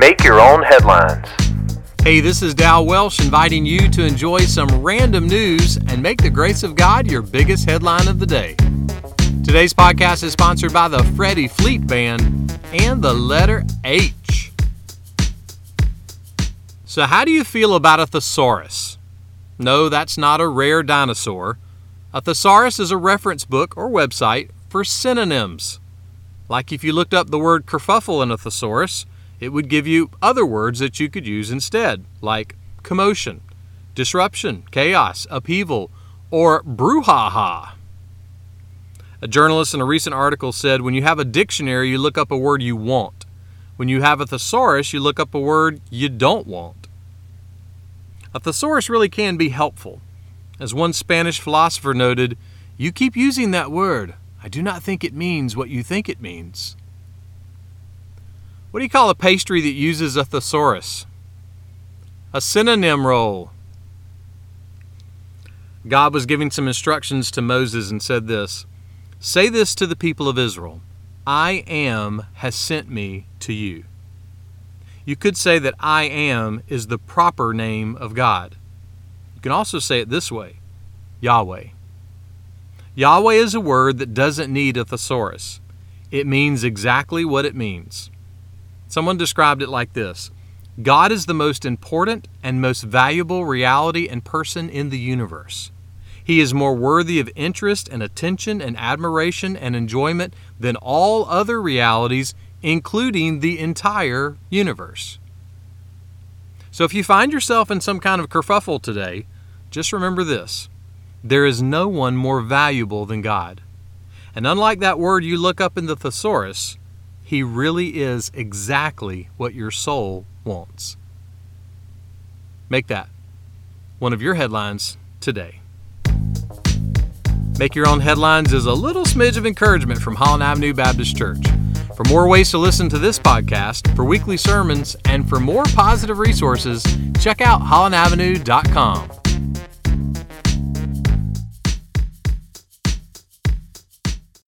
Make your own headlines. Hey, this is Dal Welsh inviting you to enjoy some random news and make the grace of God your biggest headline of the day. Today's podcast is sponsored by the Freddie Fleet Band and the letter H. So, how do you feel about a thesaurus? No, that's not a rare dinosaur. A thesaurus is a reference book or website for synonyms. Like if you looked up the word kerfuffle in a thesaurus, it would give you other words that you could use instead, like commotion, disruption, chaos, upheaval, or brouhaha. A journalist in a recent article said when you have a dictionary, you look up a word you want. When you have a thesaurus, you look up a word you don't want. A thesaurus really can be helpful. As one Spanish philosopher noted, you keep using that word. I do not think it means what you think it means. What do you call a pastry that uses a thesaurus? A synonym roll. God was giving some instructions to Moses and said this Say this to the people of Israel I am has sent me to you. You could say that I am is the proper name of God. You can also say it this way Yahweh. Yahweh is a word that doesn't need a thesaurus. It means exactly what it means. Someone described it like this God is the most important and most valuable reality and person in the universe. He is more worthy of interest and attention and admiration and enjoyment than all other realities, including the entire universe. So if you find yourself in some kind of kerfuffle today, just remember this there is no one more valuable than God. And unlike that word you look up in the thesaurus, He really is exactly what your soul wants. Make that one of your headlines today. Make Your Own Headlines is a little smidge of encouragement from Holland Avenue Baptist Church. For more ways to listen to this podcast, for weekly sermons, and for more positive resources, check out hollandavenue.com.